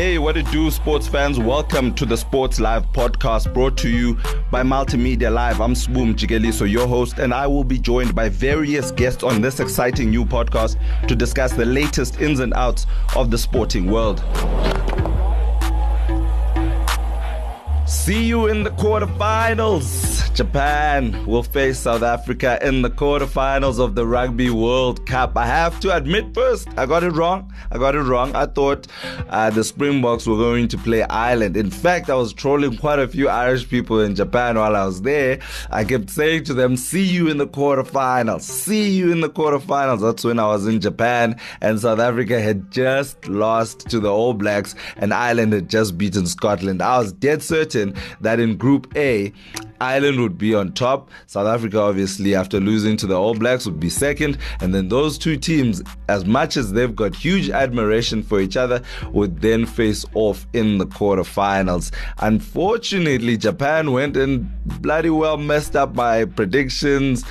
Hey, what it do, sports fans? Welcome to the Sports Live podcast brought to you by Multimedia Live. I'm Swoom Jigeliso, your host, and I will be joined by various guests on this exciting new podcast to discuss the latest ins and outs of the sporting world. See you in the quarterfinals. Japan will face South Africa in the quarterfinals of the Rugby World Cup. I have to admit first, I got it wrong. I got it wrong. I thought uh, the Springboks were going to play Ireland. In fact, I was trolling quite a few Irish people in Japan while I was there. I kept saying to them, See you in the quarterfinals. See you in the quarterfinals. That's when I was in Japan and South Africa had just lost to the All Blacks and Ireland had just beaten Scotland. I was dead certain that in Group A, Ireland would be on top. South Africa, obviously, after losing to the All Blacks, would be second. And then those two teams, as much as they've got huge admiration for each other, would then face off in the quarterfinals. Unfortunately, Japan went and bloody well messed up my predictions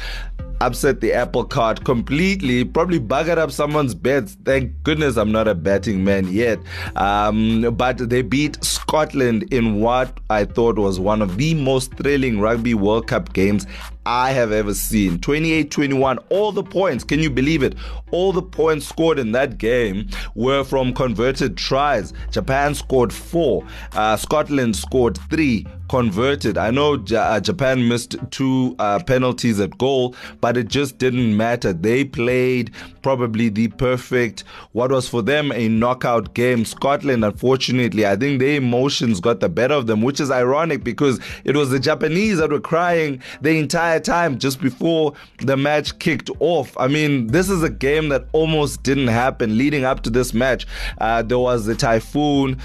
upset the apple cart completely, probably buggered up someone's bets. Thank goodness I'm not a betting man yet. Um, but they beat Scotland in what I thought was one of the most thrilling Rugby World Cup games I have ever seen. 28 21, all the points, can you believe it? All the points scored in that game were from converted tries. Japan scored four, uh, Scotland scored three converted. I know J- uh, Japan missed two uh, penalties at goal, but it just didn't matter. They played probably the perfect, what was for them a knockout game. Scotland, unfortunately, I think their emotions got the better of them, which is ironic because it was the Japanese that were crying the entire time just before the match kicked off. I mean, this is a game that almost didn't happen leading up to this match. Uh, there was the typhoon.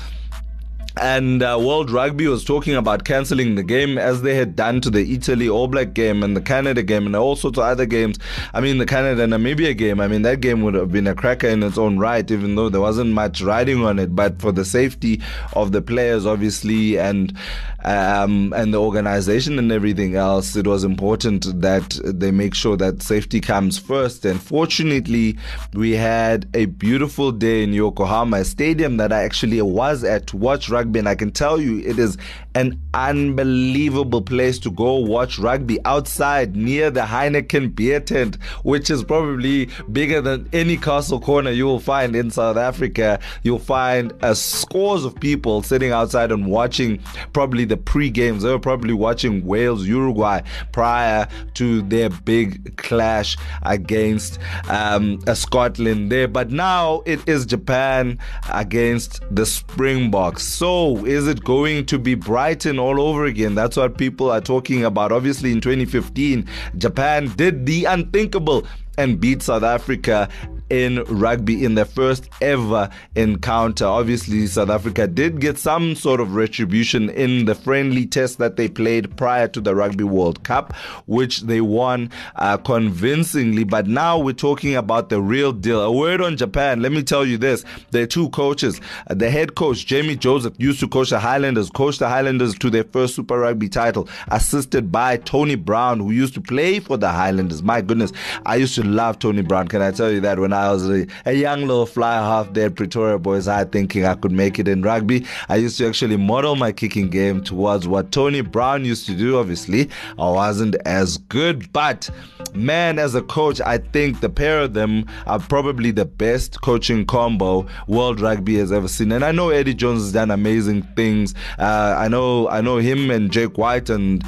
And uh, World Rugby was talking about cancelling the game as they had done to the Italy All Black game and the Canada game and all sorts of other games. I mean, the Canada Namibia game, I mean, that game would have been a cracker in its own right, even though there wasn't much riding on it. But for the safety of the players, obviously, and um, and the organization and everything else, it was important that they make sure that safety comes first. And fortunately, we had a beautiful day in Yokohama, a stadium that I actually was at to watch rugby rugby, and I can tell you it is an unbelievable place to go watch rugby outside near the Heineken beer tent, which is probably bigger than any castle corner you will find in South Africa. You'll find uh, scores of people sitting outside and watching probably the pre games. They were probably watching Wales, Uruguay prior to their big clash against um, uh, Scotland there. But now it is Japan against the Springboks. So is it going to be Brighton all over again? That's what people are talking about. Obviously, in 2015, Japan did the unthinkable and beat South Africa in rugby in their first ever encounter. Obviously, South Africa did get some sort of retribution in the friendly test that they played prior to the Rugby World Cup, which they won uh, convincingly. But now we're talking about the real deal. A word on Japan. Let me tell you this: there are two coaches. Uh, the head coach Jamie Joseph used to coach the Highlanders, coached the Highlanders to their first Super Rugby title, assisted by Tony Brown, who used to play for the Highlanders. My goodness, I used to love Tony Brown. Can I tell you that when I was a, a young little fly half dead Pretoria boys, I thinking I could make it in rugby. I used to actually model my kicking game towards what Tony Brown used to do. Obviously, I wasn't as good, but man, as a coach, I think the pair of them are probably the best coaching combo world rugby has ever seen. And I know Eddie Jones has done amazing things. Uh, I know, I know him and Jake White and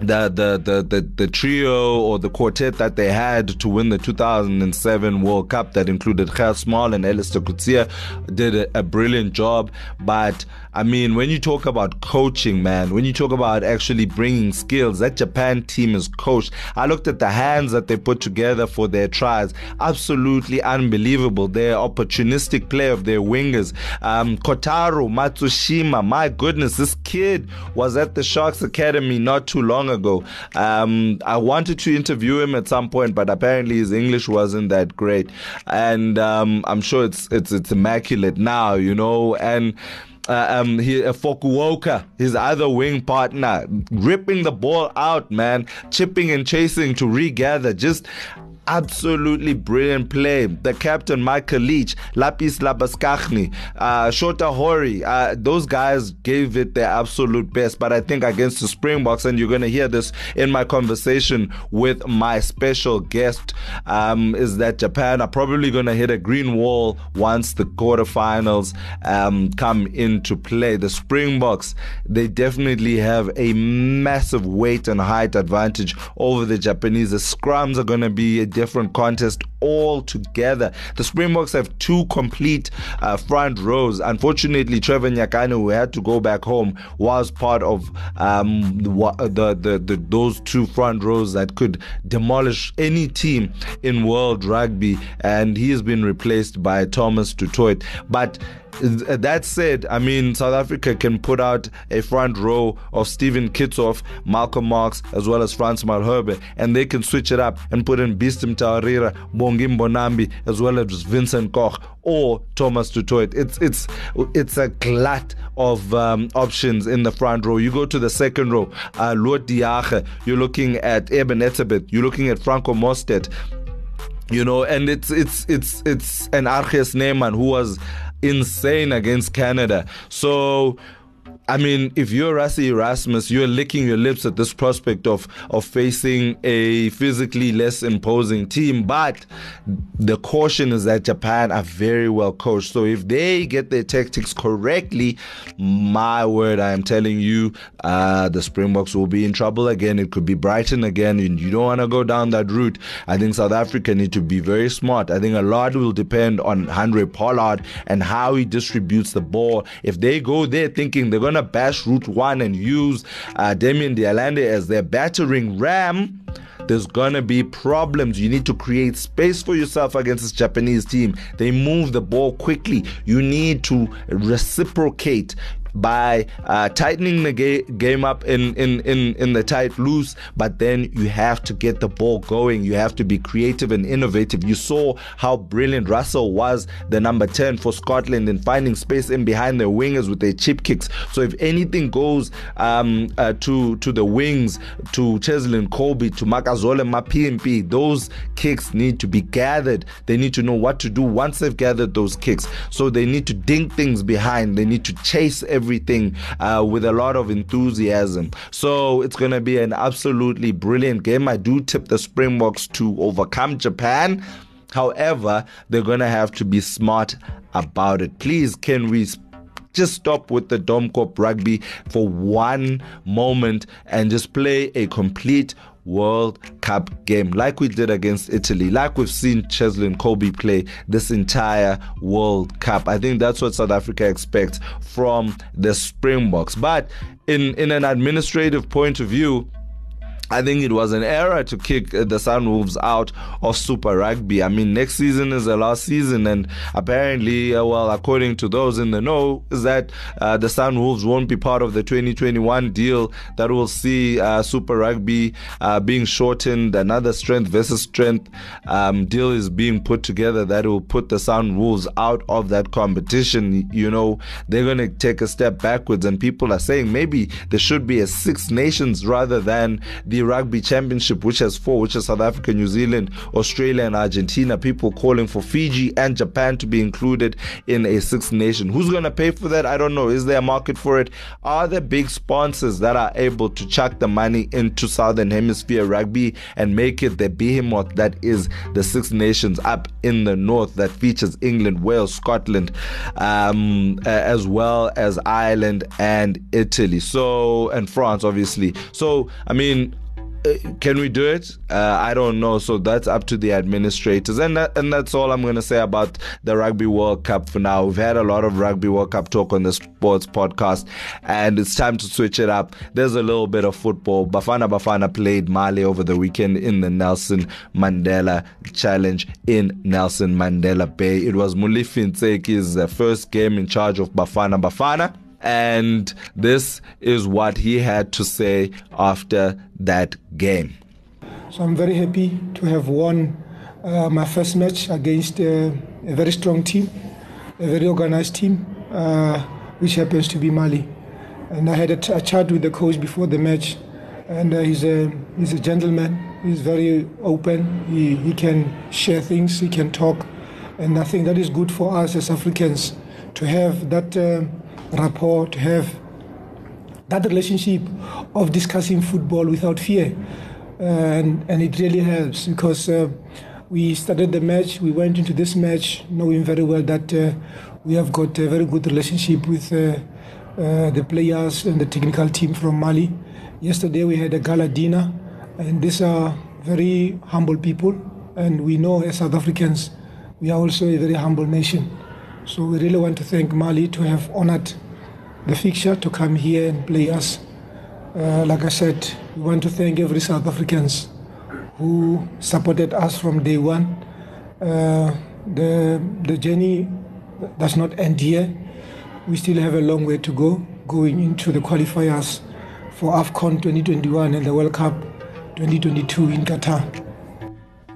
the, the the the the trio or the quartet that they had to win the 2007 World Cup that included Gert Smal and Allister Coetzee did a, a, brilliant job. But I mean, when you talk about coaching, man, when you talk about actually bringing skills, that Japan team is coached. I looked at the hands that they put together for their tries, absolutely unbelievable. Their opportunistic play of their wingers, um, Kotaro Matsushima. My goodness, this kid was at the Sharks Academy not too long long ago. Um, I wanted to interview him at some point, but apparently his English wasn't that great, and um, I'm sure it's it's it's immaculate now, you know, and. Uh, um, he, uh, Fukuoka, his other wing partner, ripping the ball out, man, chipping and chasing to regather. Just absolutely brilliant play. The captain, Michael Leach, Lappies Labuschagne, uh, Shota Horie, uh, those guys gave it their absolute best. But I think against the Springboks, and you're going to hear this in my conversation with my special guest, um, is that Japan are probably going to hit a green wall once the quarterfinals um, come into play. The Springboks, they definitely have a massive weight and height advantage over the Japanese. The scrums are going to be a different contest altogether. The Springboks have two complete uh, front rows. Unfortunately, Trevor Nyakane, who had to go back home, was part of um, the, the, the, those two front rows that could demolish any team in world rugby, and he has been replaced by Thomas du Toit. But that said, I mean, South Africa can put out a front row of Steven Kitshoff, Malcolm Marx, as well as Frans Malherbe, and they can switch it up and put in Beast Mtawarira, Bongi Mbonambi, as well as Vincent Koch or Thomas du Toit. It's it's it's a glut of um, options in the front row. You go to the second row, uh, de Jager, you're looking at Eben Etzebeth, you're looking at Franco Mostert, you know, and it's it's it's it's an RG Snyman who was insane against Canada. So I mean, if you're Rassie Erasmus, you're licking your lips at this prospect of of facing a physically less imposing team. But the caution is that Japan are very well coached. So if they get their tactics correctly, my word, I am telling you, uh, the Springboks will be in trouble again. It could be Brighton again, and you don't want to go down that route. I think South Africa need to be very smart. I think a lot will depend on Handré Pollard and how he distributes the ball. If they go there thinking they're going to bash Route 1 and use uh, Damian de Allende as their battering ram, there's gonna be problems. You need to create space for yourself against this Japanese team. They move the ball quickly. You need to reciprocate by uh, tightening the ga- game up in, in, in, in the tight loose, but then you have to get the ball going. You have to be creative and innovative. You saw how brilliant Russell was, the number 10 for Scotland, in finding space in behind the wingers with their chip kicks. So if anything goes um, uh, to, to the wings, to Cheslin Kolbe, to Makazole Mapimpi, those kicks need to be gathered. They need to know what to do once they've gathered those kicks. So they need to dink things behind. They need to chase every everything uh, with a lot of enthusiasm. So it's going to be an absolutely brilliant game. I do tip the Springboks to overcome Japan. However, they're going to have to be smart about it. Please, can we just stop with the Domkop rugby for one moment and just play a complete World Cup game, like we did against Italy, like we've seen Cheslin Kolbe play this entire World Cup. I think that's what South Africa expects from the Springboks. But in, in an administrative point of view, I think it was an error to kick uh, the Sunwolves out of Super Rugby. I mean, next season is the last season, and apparently, uh, well, according to those in the know, is that uh, the Sunwolves won't be part of the 2021 deal that will see uh, Super Rugby uh, being shortened. Another strength versus strength um, deal is being put together that will put the Sunwolves out of that competition. You know, they're going to take a step backwards, and people are saying maybe there should be a Six Nations rather than the Rugby Championship, which has four, which is South Africa, New Zealand, Australia, and Argentina. People calling for Fiji and Japan to be included in a Six Nation. Who's going to pay for that? I don't know. Is there a market for it? Are there big sponsors that are able to chuck the money into Southern Hemisphere rugby and make it the behemoth that is the Six Nations up in the north that features England, Wales, Scotland, um, as well as Ireland and Italy. So, and France, obviously. So, I mean, can we do it? Uh, I don't know. So that's up to the administrators, and that, and that's all I'm going to say about the Rugby World Cup for now. We've had a lot of Rugby World Cup talk on the sports podcast, and it's time to switch it up. There's a little bit of football. Bafana Bafana played Mali over the weekend in the Nelson Mandela Challenge in Nelson Mandela Bay. It was Molefi Ntseki's uh, first game in charge of Bafana Bafana. And this is what he had to say after that game. So I'm very happy to have won uh, my first match against uh, a very strong team, a very organized team, uh, which happens to be Mali. And I had a, t- a chat with the coach before the match, and uh, he's, a, he's a gentleman, He's very open. He, he can share things. He can talk. And I think that is good for us as Africans to have that uh, rapport, have that relationship of discussing football without fear. And, and it really helps because uh, we started the match, we went into this match knowing very well that uh, we have got a very good relationship with uh, uh, the players and the technical team from Mali. Yesterday we had a gala dinner, and these are very humble people, and we know as South Africans, we are also a very humble nation. So we really want to thank Mali to have honored the fixture to come here and play us. Uh, like I said, we want to thank every South Africans who supported us from day one. Uh, the the journey does not end here. We still have a long way to go going into the qualifiers for AFCON 2021 and the World Cup 2022 in Qatar.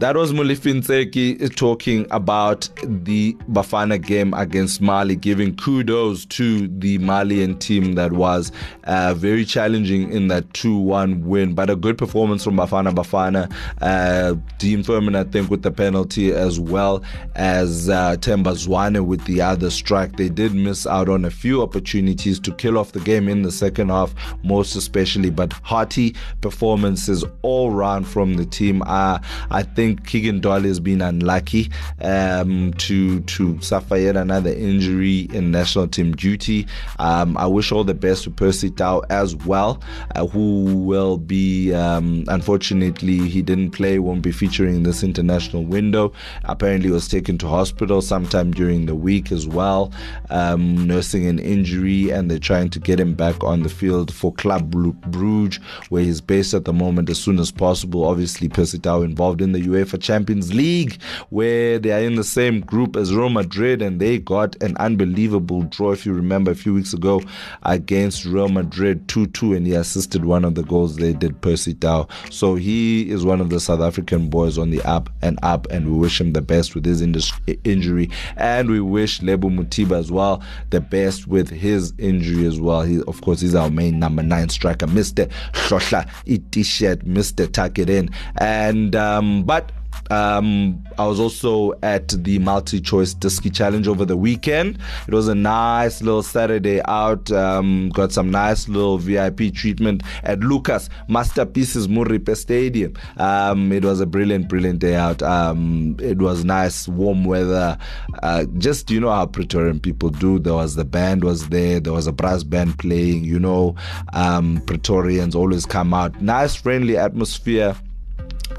That was Molefi talking about the Bafana game against Mali, giving kudos to the Malian team that was uh, very challenging in that 2 1 win. But a good performance from Bafana Bafana. Uh, Dean Furman, I think, with the penalty, as well as uh, Themba Zwane with the other strike. They did miss out on a few opportunities to kill off the game in the second half, most especially. But hearty performances all round from the team. Uh, I think think Keegan Dolly has been unlucky um, to to suffer yet another injury in national team duty. Um, I wish all the best to Percy Tau as well, uh, who will be um, unfortunately he didn't play, won't be featuring in this international window. Apparently was taken to hospital sometime during the week as well, um, nursing an injury, and they're trying to get him back on the field for Club Bruges, where he's based at the moment as soon as possible. Obviously, Percy Tau involved in the UEFA UEFA Champions League, where they are in the same group as Real Madrid, and they got an unbelievable draw, if you remember, a few weeks ago against Real Madrid 2 2, and he assisted one of the goals they did, Percy Tau. So he is one of the South African boys on the up and up, and we wish him the best with his injury. And we wish Lebo Mothiba as well the best with his injury as well. He, of course, he's our main number nine striker, Mr. Shosha, T-shirt, Mr. Tuck it in. And, um, but um, I was also at the multi choice Diski Challenge over the weekend. It was a nice little Saturday out. Um, got some nice little VIP treatment at Lucas Masterpieces Moripe Stadium. Um, it was a brilliant, brilliant day out. Um, it was nice, warm weather. Uh, just, you know how Praetorian people do. There was the band was there. There was a brass band playing. You know, um, Praetorians always come out. Nice, friendly atmosphere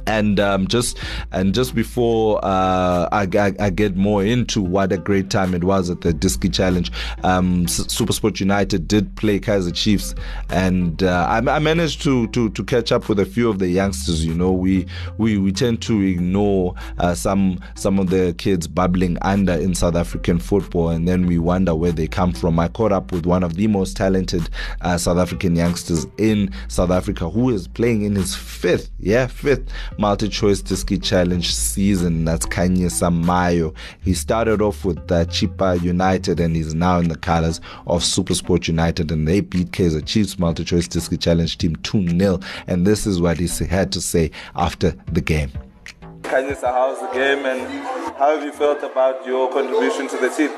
and um, just and just before uh, I, I, I, get more into what a great time it was at the Diski Challenge, um, SuperSport United did play Kaizer Chiefs, and uh, I, I, managed to, to to catch up with a few of the youngsters. You know, we we, we tend to ignore uh, some some of the kids bubbling under in South African football, and then we wonder where they come from. I caught up with one of the most talented uh, South African youngsters in South Africa, who is playing in his fifth, yeah, fifth multi-choice Diski Challenge season. That's Kanyisa Mayo. He started off with uh, the Chippa United and he's now in the colors of Supersport United and they beat Kaizer Chiefs multi-choice Diski Challenge team 2-0 and this is what he had to say after the game. Kanye, how's the game and how have you felt about your contribution to the team?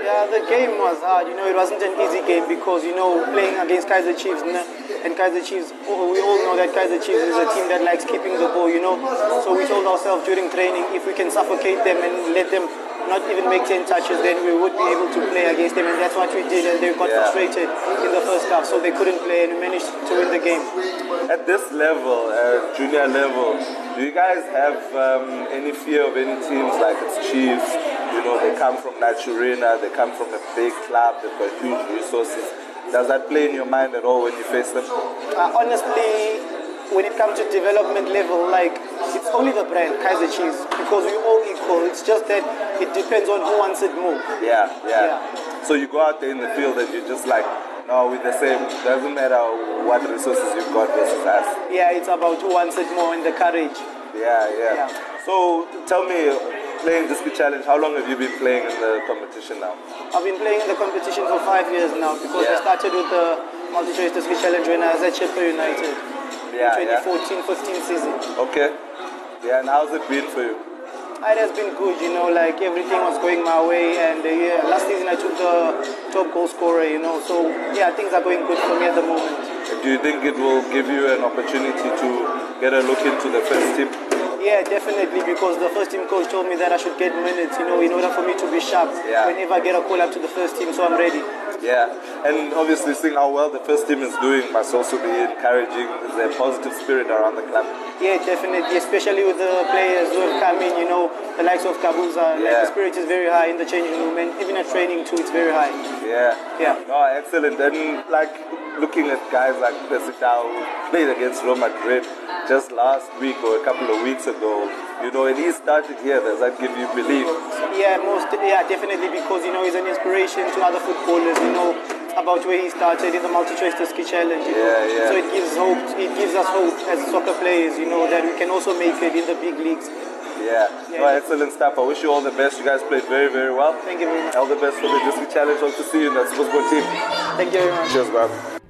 Yeah, the game was hard. You know, it wasn't an easy game because, you know, playing against Kaizer Chiefs and Kaizer Chiefs, oh, we all know that Kaizer Chiefs is a team that likes keeping the ball, you know. So we told ourselves during training, if we can suffocate them and let them not even make 10 touches, then we would be able to play against them. And that's what we did. And they got yeah. frustrated in the first half, so they couldn't play and we managed to win the game. At this level, uh, junior level, do you guys have um, any fear of any teams like it's Chiefs? You know, they come from Naturena, they come from a big club, they've got huge resources. Does that play in your mind at all when you face them? Uh, honestly, when it comes to development level, like it's only the brand Kaizer Chiefs because we're all equal. It's just that it depends on who wants it more. Yeah, yeah. yeah. So you go out there in the field and you're just like, no, we're the same. Doesn't matter what resources you've got versus us. Yeah, it's about who wants it more and the courage. Yeah, yeah. yeah. So tell me, playing this challenge, how long have you been playing in the competition now? I've been playing in the competition for five years now because yeah. I started with the multi-choice challenge when I was at Chippa United. Yeah, yeah. 2014-15 season. Okay. Yeah, and how's it been for you? It has been good, you know, like everything was going my way, and uh, yeah, last season I took the top goal scorer, you know, so yeah, things are going good for me at the moment. Do you think it will give you an opportunity to get a look into the first team? Yeah, definitely, because the first team coach told me that I should get minutes, you know, in order for me to be sharp Yeah. whenever I get a call up to the first team, so I'm ready. Yeah, and obviously seeing how well the first team is doing must also be encouraging. the positive spirit around the club? Yeah, definitely, especially with the players who have come in, you know, the likes of Kabuza. Like Yeah. the spirit is very high in the changing room, and even at training too, it's very high. Yeah. Yeah. Oh, excellent. And like looking at guys like Percy Tau who played against Real Madrid just last week or a couple of weeks ago, you know, and he started here. Does that give you belief? Yeah, most yeah, definitely because you know he's an inspiration to other footballers. You know about where he started in the multi-choice ski challenge. You know? Yeah, yeah. So it gives hope. It gives us hope as soccer players. You know that we can also make it in the big leagues. Yeah. Yeah. No, excellent stuff. I wish you all the best. You guys played very, very well. Thank you very much. All the best for the Diski Challenge. Hope to see you in that Supersport team. Thank you very much. Cheers, man.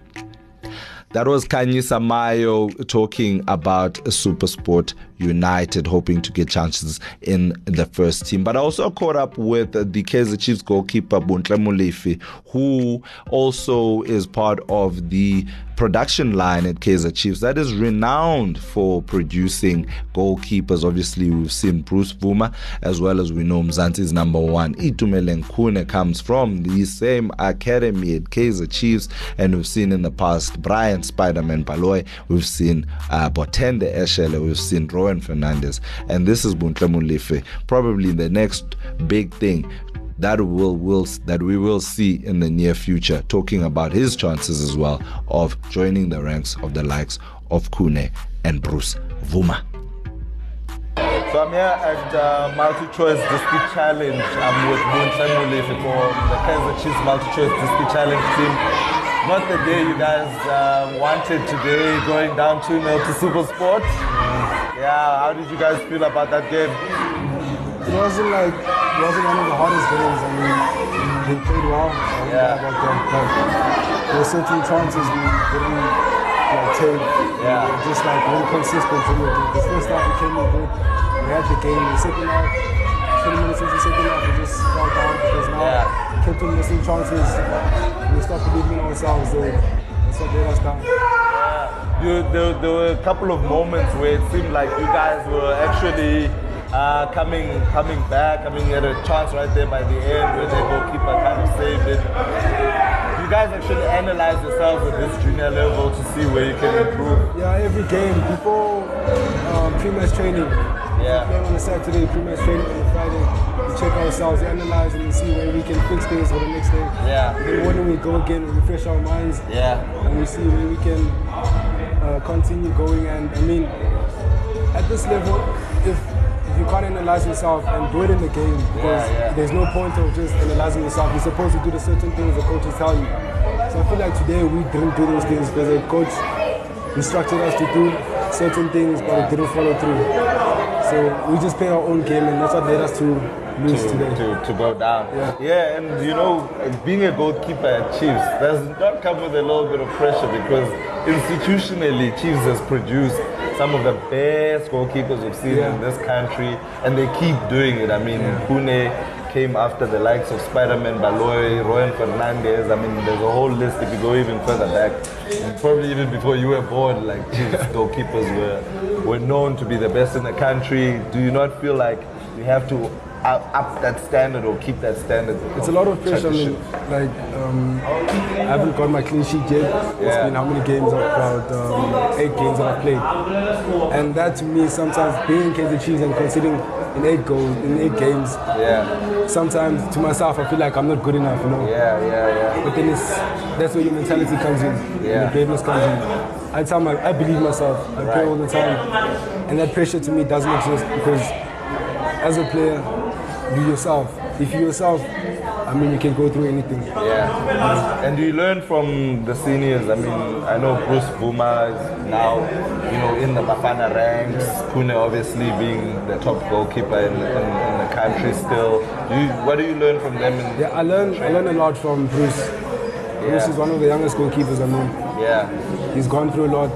That was Kanyisa Mayo talking about Supersport United, hoping to get chances in the first team. But I also caught up with the Kaizer Chiefs goalkeeper Buntle Mulefi, who also is part of the production line at Kaizer Chiefs that is renowned for producing goalkeepers. Obviously, we've seen Bruce Vuma, as well as we know Mzansi's number one. Itumeleng Khune comes from the same academy at Kaizer Chiefs, and we've seen in the past Brian Spider-Man Baloyi, we've seen uh, Botende Eshele, we've seen Rowen Fernandez, and this is Buntle probably the next big thing that will, will that we will see in the near future talking about his chances as well of joining the ranks of the likes of Khune and Bruce Vuma. So I'm here at uh, Multi-Choice Diski Challenge. I'm with Buntle Mulefe for the Kaizer Chiefs Multi-Choice Diski Challenge team. Not the day you guys uh, wanted today, going down 2-0 to Super Sport. Yeah, how did you guys feel about that game? It wasn't like it wasn't one of the hardest games. I mean, they played well. I Yeah. about them, but there were certain chances we didn't like take. Yeah. We just like really consistent in it. The first half we came in good. We had the game. The second half, 20 minutes into the second half, we just fell down because now Yeah. Kept on missing chances. We stopped believing in ourselves. So that's what let us down. You, there, there were a couple of moments where it seemed like you guys were actually uh, coming coming back. I mean, you had a chance right there by the end where the goalkeeper kind of saved it. You guys actually analyze yourselves at this junior level to see where you can improve. Yeah, every game before um, pre-match training. Yeah. Playing on a Saturday, pre-match training on a Friday. We check ourselves, analyze and see where we can fix things for the next day. Yeah. Then when we go again, we refresh our minds Yeah. and we see where we can uh, continue going. And I mean, at this level, if if you can't analyze yourself and do it in the game, because yeah. there's no point of just analyzing yourself. You're supposed to do the certain things the coaches tell you. So I feel like today we didn't do those things because the coach instructed us to do certain things, but it didn't follow through. So we just play our own game, and that's what led us to lose to, today. to, to go down. Yeah. yeah, and you know, being a goalkeeper at Chiefs does not come with a little bit of pressure because institutionally, Chiefs has produced some of the best goalkeepers we've seen Yeah. in this country, and they keep doing it. I mean, Khune came after the likes of Spider-Man Baloyi, Rowen Fernandez. I mean, there's a whole list if you go even further back. And probably even before you were born, like Chiefs goalkeepers were, were known to be the best in the country. Do you not feel like you have to up, up that standard or keep that standard? It's a lot of pressure. I mean, like um, I haven't got my clean sheet yet. It's Yeah. been how many games? About um, eight games that I've played, and that to me sometimes being in Kaizer Chiefs and considering in eight goals in eight games, Yeah, sometimes to myself I feel like I'm not good enough. You know. yeah, yeah, yeah. But then it's that's where your mentality comes in, Yeah. the greatness comes in. I tell my, I believe myself. I Right. all the time, and that pressure to me doesn't exist because as a player, you yourself. If you yourself, I mean, you can go through anything. Yeah. And do you learn from the seniors? I mean, I know Bruce Vuma is now, you know, in the Bafana ranks. Khune obviously being the top goalkeeper in, in, in the country still. Do you, what do you learn from them? In, Yeah, I learned I learned a lot from Bruce. Bruce is one of the youngest goalkeepers I know. yeah. He's gone through a lot,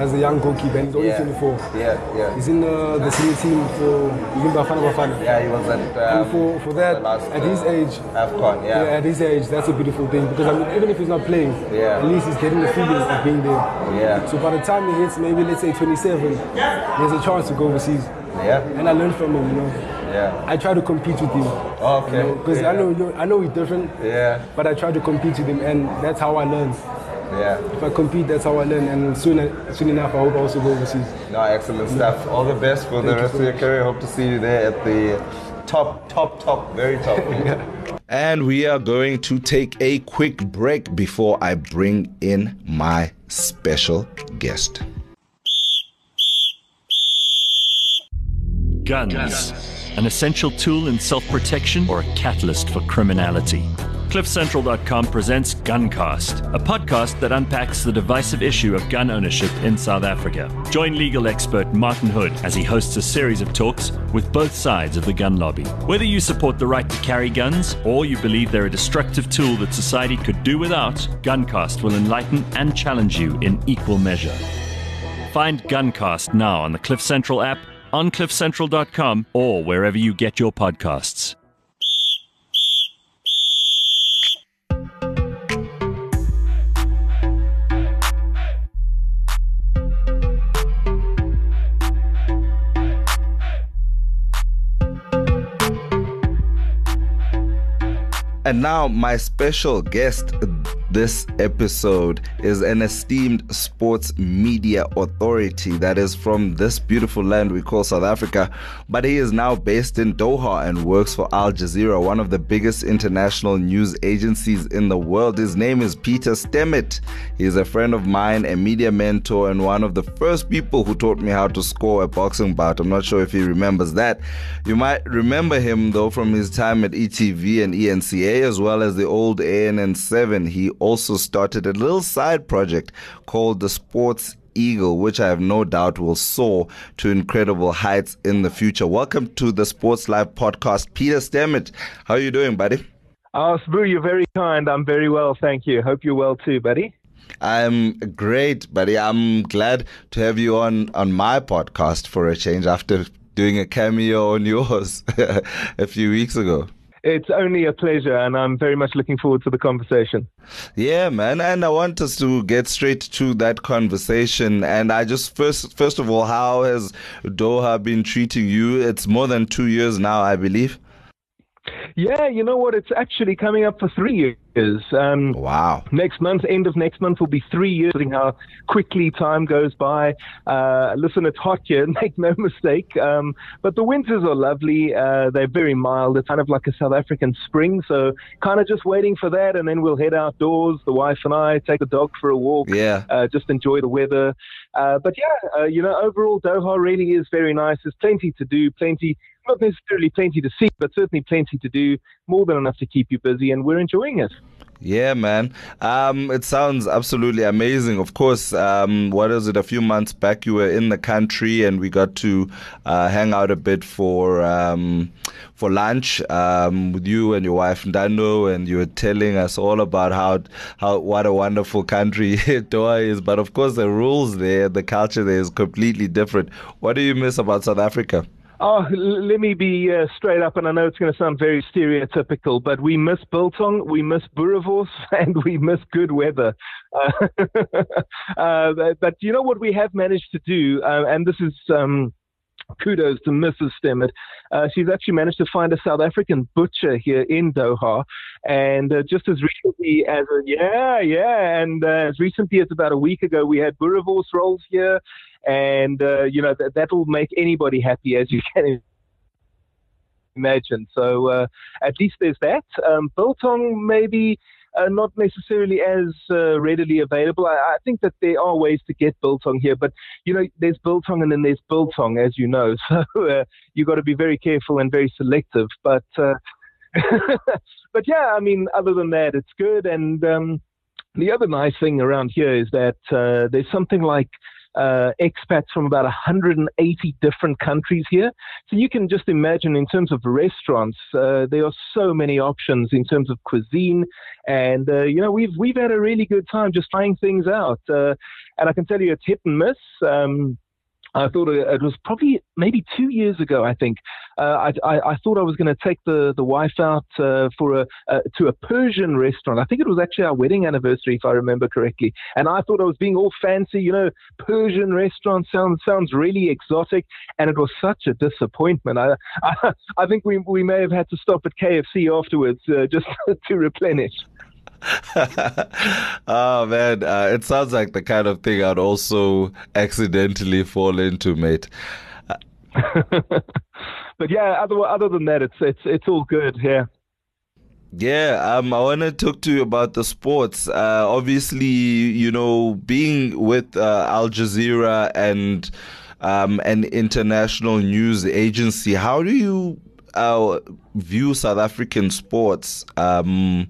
as a young goalkeeper, and he's only Yeah. 24. Yeah, yeah. He's in uh, the senior team for Yimba Bafana Bafana. Yeah, he was at. Um, And for, for that, last, at his uh, age, AFCON, yeah, yeah. at his age, that's a beautiful thing because I mean, even if he's not playing, Yeah. at least he's getting the feeling of being there. Yeah. So by the time he hits maybe let's say 27, there's a chance to go overseas. Yeah, And I learned from him, you know. yeah. I try to compete with him. Okay. Because yeah. I know you know, I know he's different, Yeah, but I try to compete with him, and that's how I learn. Yeah. If I compete, that's how I learn. And soon, soon enough, I hope I also go overseas. No, excellent stuff. All the best for the Thank you rest so of your career. Hope to see you there at the top, top, top, very top. And we are going to take a quick break before I bring in my special guest. Guns. An essential tool in self protection or a catalyst for criminality. CliffCentral.com presents Guncast, a podcast that unpacks the divisive issue of gun ownership in South Africa. Join legal expert Martin Hood as he hosts a series of talks with both sides of the gun lobby. Whether you support the right to carry guns or you believe they're a destructive tool that society could do without, Guncast will enlighten and challenge you in equal measure. Find Guncast now on the Cliff Central app, on cliffcentral.com, or wherever you get your podcasts. And now, my special guest this episode is an esteemed sports media authority that is from this beautiful land we call South Africa, but he is now based in Doha and works for Al Jazeera, one of the biggest international news agencies in the world. His name is Peter Stemmet. He is a friend of mine, a media mentor, and one of the first people who taught me how to score a boxing bout. I'm not sure if he remembers that. You might remember him though from his time at ETV and ENCA as well as the old ANN7. He also started a little side project called the Sports Eagle, which I have no doubt will soar to incredible heights in the future. Welcome to the Sports Live podcast, Peter Stemmet. How are you doing, buddy? Oh, Sbu, you're very kind. I'm very well, thank you. Hope you're well too, buddy. I'm great, buddy. I'm glad to have you on on my podcast for a change after doing a cameo on yours a few weeks ago. It's only a pleasure, and I'm very much looking forward to the conversation. Yeah, man, and I want us to get straight to that conversation. And I just first, first of all, how has Doha been treating you? It's more than two years now, I believe. Yeah, you know what? It's actually coming up for three years. Um, Wow. Next month, end of next month, will be three years. How quickly time goes by. Uh, listen, it's hot here, make no mistake. Um, but the winters are lovely. Uh, they're very mild. It's kind of like a South African spring. So, kind of just waiting for that, and then we'll head outdoors. The wife and I take the dog for a walk. Yeah. Uh, just enjoy the weather. Uh, but yeah, uh, you know, overall, Doha really is very nice. There's plenty to do, plenty. Not necessarily plenty to see, but certainly plenty to do. More than enough to keep you busy, and we're enjoying it. Yeah, man. Um, it sounds absolutely amazing. Of course, um, what is it? A few months back, you were in the country, and we got to uh, hang out a bit for um, for lunch um, with you and your wife Ndano, and you were telling us all about how how what a wonderful country Doha is. But of course, the rules there, the culture there is completely different. What do you miss about South Africa? Oh, let me be uh, straight up, and I know it's going to sound very stereotypical, but we miss biltong, we miss boerewors, and we miss good weather. Uh, uh, but, you know what we have managed to do, uh, and this is. Um, Kudos to Mrs. Stemmet. Uh, she's actually managed to find a South African butcher here in Doha, and uh, just as recently as a yeah, yeah, and as recently as about a week ago, we had boerewors rolls here, and uh, you know that that'll make anybody happy, as you can imagine. So uh, at least there's that. Um, biltong maybe uh, not necessarily as uh, readily available. I, I think that there are ways to get biltong here, but you know there's biltong and then there's biltong, as you know. So uh, you got to be very careful and very selective. But uh, but yeah, I mean, other than that, it's good and. Um, the other nice thing around here is that uh, there's something like uh, expats from about 180 different countries here. So you can just imagine, in terms of restaurants, uh, there are so many options in terms of cuisine, and uh, you know we've we've had a really good time just trying things out. Uh, and I can tell you, it's hit and miss. Um, I thought it was probably maybe two years ago. I think uh, I, I, I, thought I was going to take the, the wife out uh, for a uh, to a Persian restaurant. I think it was actually our wedding anniversary, if I remember correctly. And I thought I was being all fancy. You know, Persian restaurant sounds sounds really exotic, and it was such a disappointment. I I, I think we we may have had to stop at KFC afterwards uh, just to replenish. Oh man, uh, it sounds like the kind of thing I'd also accidentally fall into, mate. but yeah, other other than that, it's it's it's all good. Yeah. Yeah, um, I want to talk to you about the sports. Uh, obviously, you know, being with uh, Al Jazeera and um, an international news agency, how do you uh, view South African sports? Um,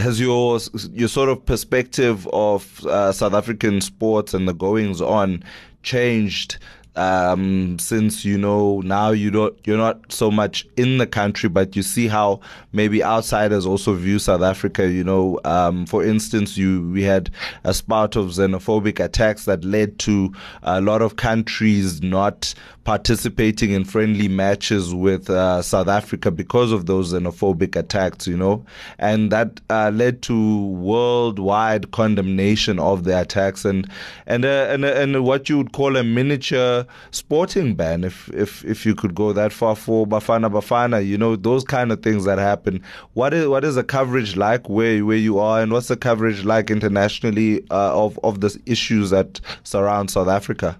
has your your sort of perspective of uh, South African sports and the goings on changed um, since you know now you don't you're not so much in the country, but you see how maybe outsiders also view South Africa. You know, um, for instance, you we had a spout of xenophobic attacks that led to a lot of countries not participating in friendly matches with uh, South Africa because of those xenophobic attacks, you know, and that uh, led to worldwide condemnation of the attacks and and uh, and and what you would call a miniature sporting ban, if if if you could go that far for Bafana Bafana, you know, those kind of things that happen. What is what is the coverage like where where you are, and what's the coverage like internationally uh, of of the issues that surround South Africa?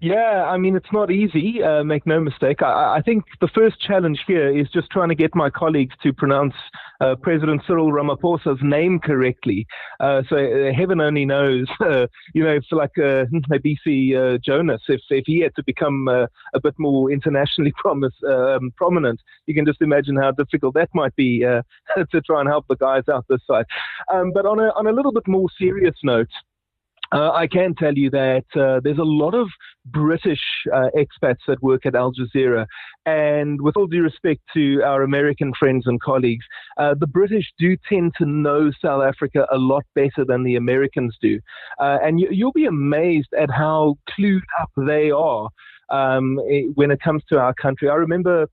Yeah, I mean, it's not easy, uh, make no mistake. I, I, think the first challenge here is just trying to get my colleagues to pronounce uh, President Cyril Ramaphosa's name correctly. Uh, so uh, heaven only knows, uh, you know, if like uh, BC uh, Jonas, if, if he had to become a bit more internationally promise, um, prominent, you can just imagine how difficult that might be to try and help the guys out this side. Um, but on a, on a little bit more serious note, uh, I can tell you that uh, there's a lot of British uh, expats that work at Al Jazeera. And with all due respect to our American friends and colleagues, uh, the British do tend to know South Africa a lot better than the Americans do. Uh, and you, will be amazed at how clued up they are um, when it comes to our country. I remember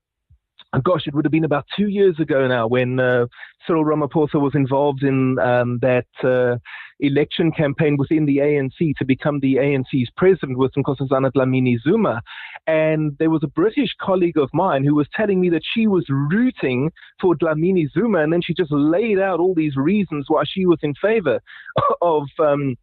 gosh, it would have been about two years ago now when uh, Cyril Ramaphosa was involved in um, that uh, election campaign within the ANC to become the ANC's president with Nkosazana Dlamini Zuma. And there was a British colleague of mine who was telling me that she was rooting for Dlamini Zuma, and then she just laid out all these reasons why she was in favor of. Um,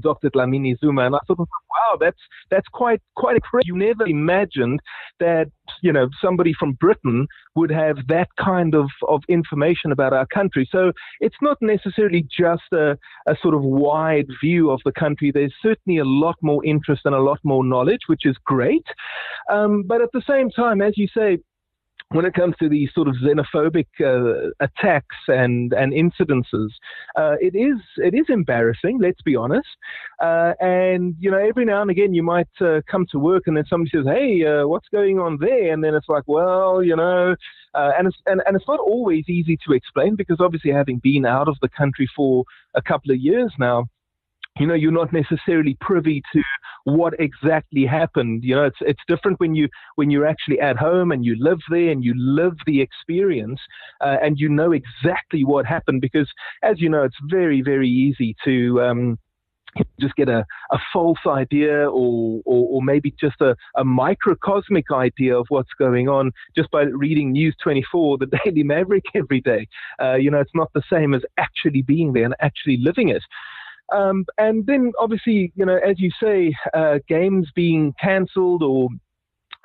Dr. Dlamini Zuma, and I thought, wow, that's that's quite quite a crazy. You never imagined that you know somebody from Britain would have that kind of, of information about our country. So it's not necessarily just a, a sort of wide view of the country. There's certainly a lot more interest and a lot more knowledge, which is great. Um, but at the same time, as you say, when it comes to these sort of xenophobic uh, attacks and and incidences, uh, it is it is embarrassing. Let's be honest. Uh, and you know, every now and again, you might uh, come to work and then somebody says, "Hey, uh, what's going on there?" And then it's like, "Well, you know," uh, and it's and, and it's not always easy to explain because obviously, having been out of the country for a couple of years now you know you're not necessarily privy to what exactly happened you know it's it's different when you when you're actually at home and you live there and you live the experience uh, and you know exactly what happened because as you know it's very very easy to um, just get a, a false idea or, or, or maybe just a, a, microcosmic idea of what's going on just by reading News 24, the Daily Maverick every day. Uh, you know, it's not the same as actually being there and actually living it. Um, and then, obviously, you know, as you say, uh, games being cancelled or,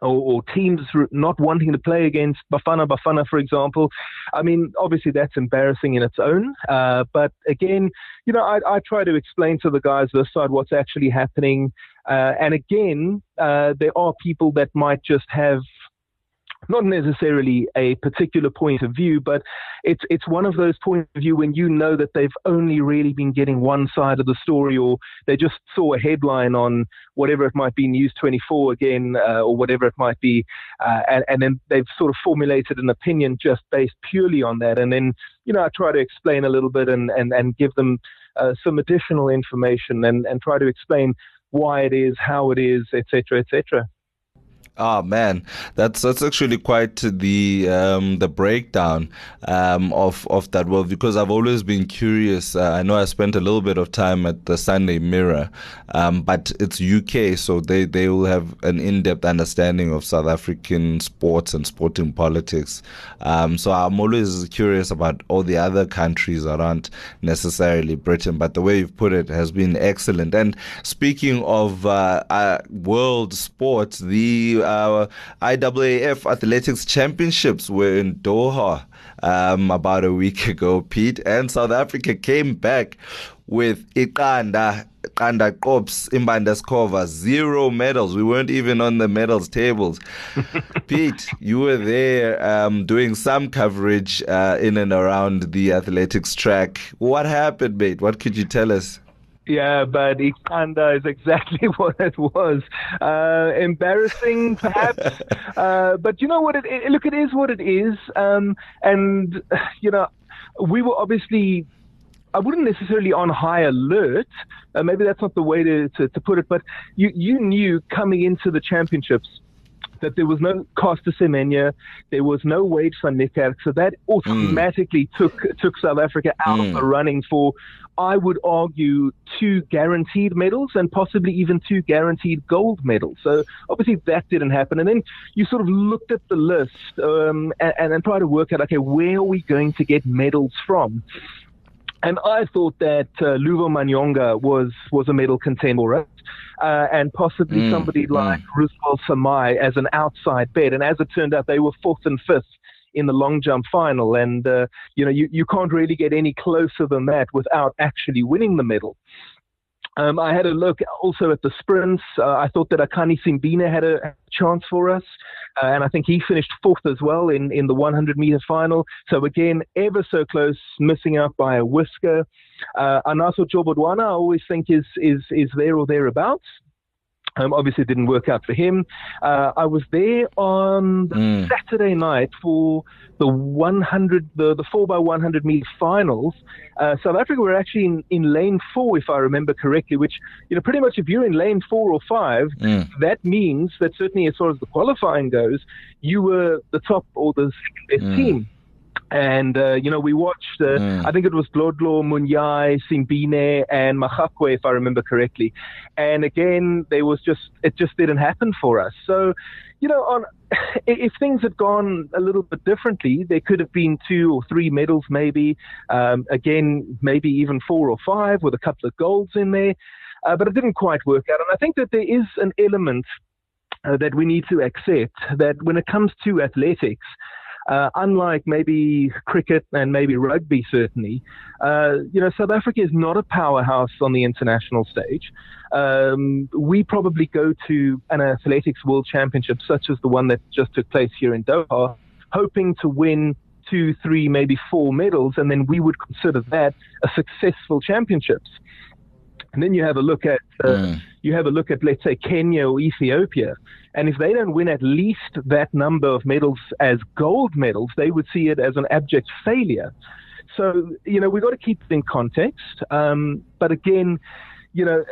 or, or teams not wanting to play against Bafana Bafana, for example. I mean, obviously that's embarrassing in its own. Uh, but again, you know, I, I, try to explain to the guys this side what's actually happening. Uh, and again, uh, there are people that might just have not necessarily a particular point of view, but it's it's one of those points of view when you know that they've only really been getting one side of the story, or they just saw a headline on whatever it might be, News 24 again, uh, or whatever it might be, uh, and, and then they've sort of formulated an opinion just based purely on that, and then you know I try to explain a little bit and and and give them uh, some additional information and and try to explain why it is, how it is, etc., etc. Oh man, that's that's actually quite the um, the breakdown um, of of that world because I've always been curious. Uh, I know I spent a little bit of time at the Sunday Mirror, um, but it's UK, so they they will have an in depth understanding of South African sports and sporting politics. Um, so I'm always curious about all the other countries that aren't necessarily Britain. But the way you've put it has been excellent. And speaking of uh, uh, world sports, the our IAAF Athletics Championships were in Doha um, about a week ago, Pete, and South Africa came back with Iqanda, Iqanda Qops, Imbandeskova, zero medals. We weren't even on the medals tables. Pete, you were there um, doing some coverage uh, in and around the athletics track. What happened, mate? What could you tell us? Yeah, but Iqanda is exactly what it was. Uh, embarrassing, perhaps. uh, but you know what? It, it, look, it is what it is. Um, and, you know, we were obviously I wouldn't necessarily on high alert. Uh, maybe that's not the way to, to, to, put it, but you, you knew coming into the championships that there was no Caster Semenya, there was no Wade van Niekerk, so that automatically mm. took took South Africa out mm. of the running for, I would argue, two guaranteed medals and possibly even two guaranteed gold medals. So obviously that didn't happen, and then you sort of looked at the list um, and, and, and tried to work out, okay, where are we going to get medals from? And I thought that uh, Luvo Manyonga was, was a medal contender, uh, and possibly mm, somebody mm. like Ruswahl Samaai as an outside bet. And as it turned out, they were fourth and fifth in the long jump final. And, uh, you know, you, you can't really get any closer than that without actually winning the medal. Um, I had a look also at the sprints. Uh, I thought that Akani Simbine had a chance for us, uh, and I think he finished fourth as well in, in the 100 meter final. So again, ever so close, missing out by a whisker. Uh, Anaso Jobodwana, I always think is is is there or thereabouts. Um, obviously, it didn't work out for him. Uh, I was there on mm. Saturday night for the 100, the, the 4 by 100 meter finals. Uh, South Africa were actually in, in lane four, if I remember correctly, which, you know, pretty much if you're in lane four or five, mm. that means that certainly as far as the qualifying goes, you were the top or the second best mm. team. And, uh, you know, we watched, uh, mm. I think it was Dlodlo, Munyai, Simbine, and Magakwe, if I remember correctly. And again, there was just, it just didn't happen for us. So, you know, on, if things had gone a little bit differently, there could have been two or three medals, maybe. Um, again, maybe even four or five with a couple of golds in there. Uh, but it didn't quite work out. And I think that there is an element uh, that we need to accept that when it comes to athletics, uh, unlike maybe cricket and maybe rugby, certainly, uh, you know, South Africa is not a powerhouse on the international stage. Um, we probably go to an athletics world championship, such as the one that just took place here in Doha, hoping to win two, three, maybe four medals, and then we would consider that a successful championships. And then you have a look at uh, mm. you have a look at let's say Kenya or Ethiopia, and if they don't win at least that number of medals as gold medals, they would see it as an abject failure. So you know we've got to keep it in context. Um, but again, you know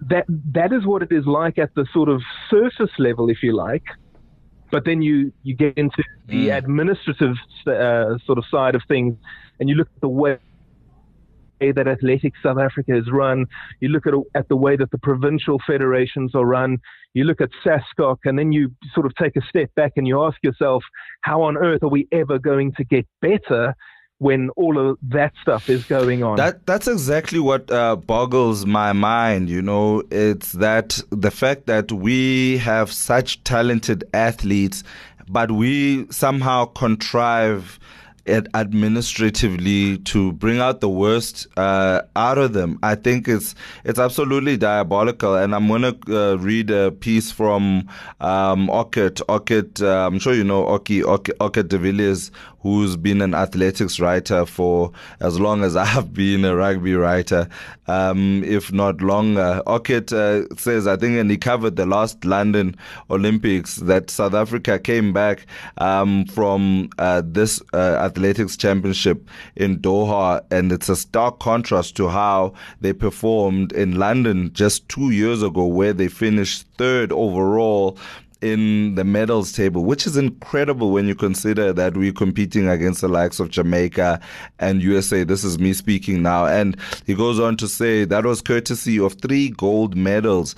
that that is what it is like at the sort of surface level, if you like. But then you you get into the mm. administrative uh, sort of side of things, and you look at the way that Athletics South Africa is run. You look at, at the way that the provincial federations are run. You look at SASCOC, and then you sort of take a step back and you ask yourself, how on earth are we ever going to get better? when all of that stuff is going on. That that's exactly what uh, boggles my mind. You know, it's that the fact that we have such talented athletes, but we somehow contrive administratively to bring out the worst uh, out of them. I think it's it's absolutely diabolical. And I'm to uh, read a piece from um, Ockett. Ockett, uh, I'm sure you know Oki Ockett, Ockett de Villiers, who's been an athletics writer for as long as I've been a rugby writer, um, if not longer. Ockett uh, says, I think, and he covered the last London Olympics, that South Africa came back um, from uh, this uh, athletics championship in Doha, and it's a stark contrast to how they performed in London just two years ago, where they finished third overall in the medals table, which is incredible when you consider that we're competing against the likes of Jamaica and USA. This is me speaking now. And he goes on to say that was courtesy of three gold medals,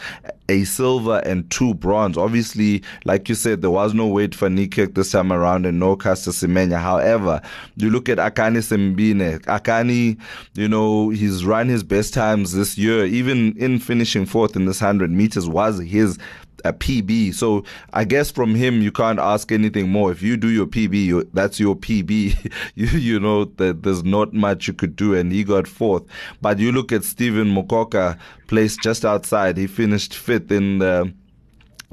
a silver and two bronze. Obviously, like you said, there was no Wade van Niekerk this time around and no Caster Semenya. However, you look at Akani Simbine. Akani, you know, he's run his best times this year, even in finishing fourth in this 100 meters was his a PB. So I guess from him you can't ask anything more. If you do your PB, you, that's your PB. you you know that there's not much you could do, and he got fourth. But you look at Stephen Mokoka, placed just outside. He finished fifth in the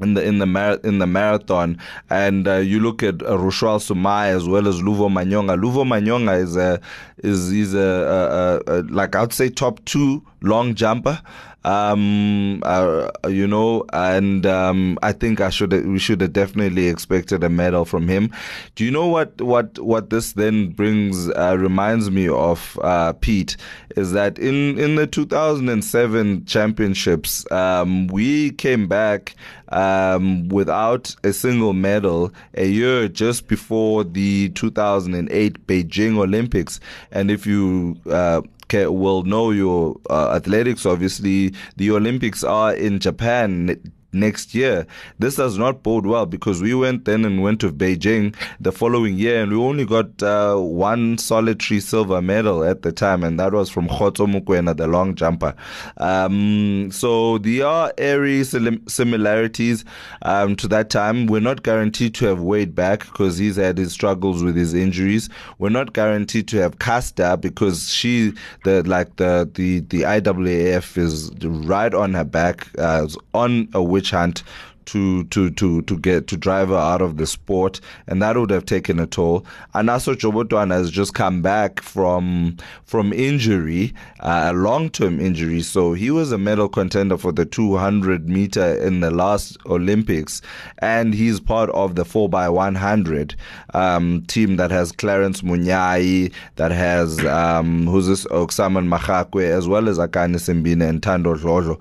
in the in the mar- in the marathon, and uh, you look at uh, Samaai as well as Luvo Manyonga. Luvo Manyonga is a is is a, a, a, a like I'd say top two long jumper um, uh, you know, and um, I think I should we should have definitely expected a medal from him. Do you know what what what this then brings uh, reminds me of uh, Pete is that in in the 2007 championships um, we came back um, without a single medal a year just before the 2008 Beijing Olympics, and if you uh, will know your uh, athletics. Obviously, the Olympics are in Japan next year. This does not bode well because we went then and went to Beijing the following year and we only got uh, one solitary silver medal at the time and that was from Khotso Mokoena, the long jumper. Um, so there are airy similarities um, to that time. We're not guaranteed to have Wade back because he's had his struggles with his injuries. We're not guaranteed to have Caster because she, the like the the the IAAF is right on her back, uh, on a witch hunt to to to to get to drive her out of the sport, and that would have taken a toll. Anaso Jobotwan has just come back from from injury, uh, a long term injury. So he was a medal contender for the 200 meter in the last Olympics, and he's part of the 4 by 100 um, team that has Clarence Munyai, that has um, who's this Oksaman Magakwe, as well as Akani Simbine and Thando Dlodlo.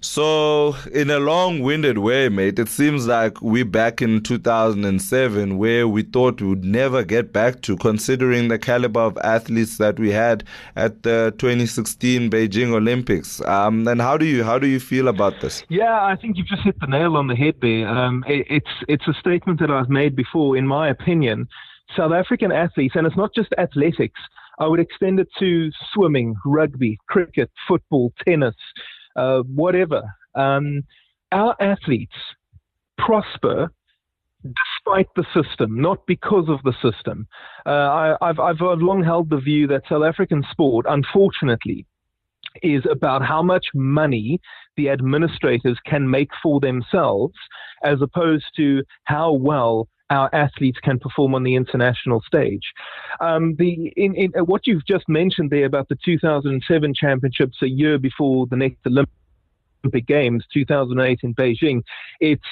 So, in a long winded way, mate, it seems like we're back in 2007 where we thought we would never get back to, considering the caliber of athletes that we had at the 2016 Beijing Olympics. Um, and how do you how do you feel about this? Yeah, I think you've just hit the nail on the head there. Um, it, it's it's a statement that I've made before. In my opinion, South African athletes, and it's not just athletics. I would extend it to swimming, rugby, cricket, football, tennis uh, whatever. Um, our athletes prosper despite the system, not because of the system. Uh, I, have I've, I've long held the view that South African sport, unfortunately, is about how much money the administrators can make for themselves, as opposed to how well our athletes can perform on the international stage. Um, the in, in, what you've just mentioned there about the 2007 championships a year before the next Olympic Games, 2008 in Beijing, it's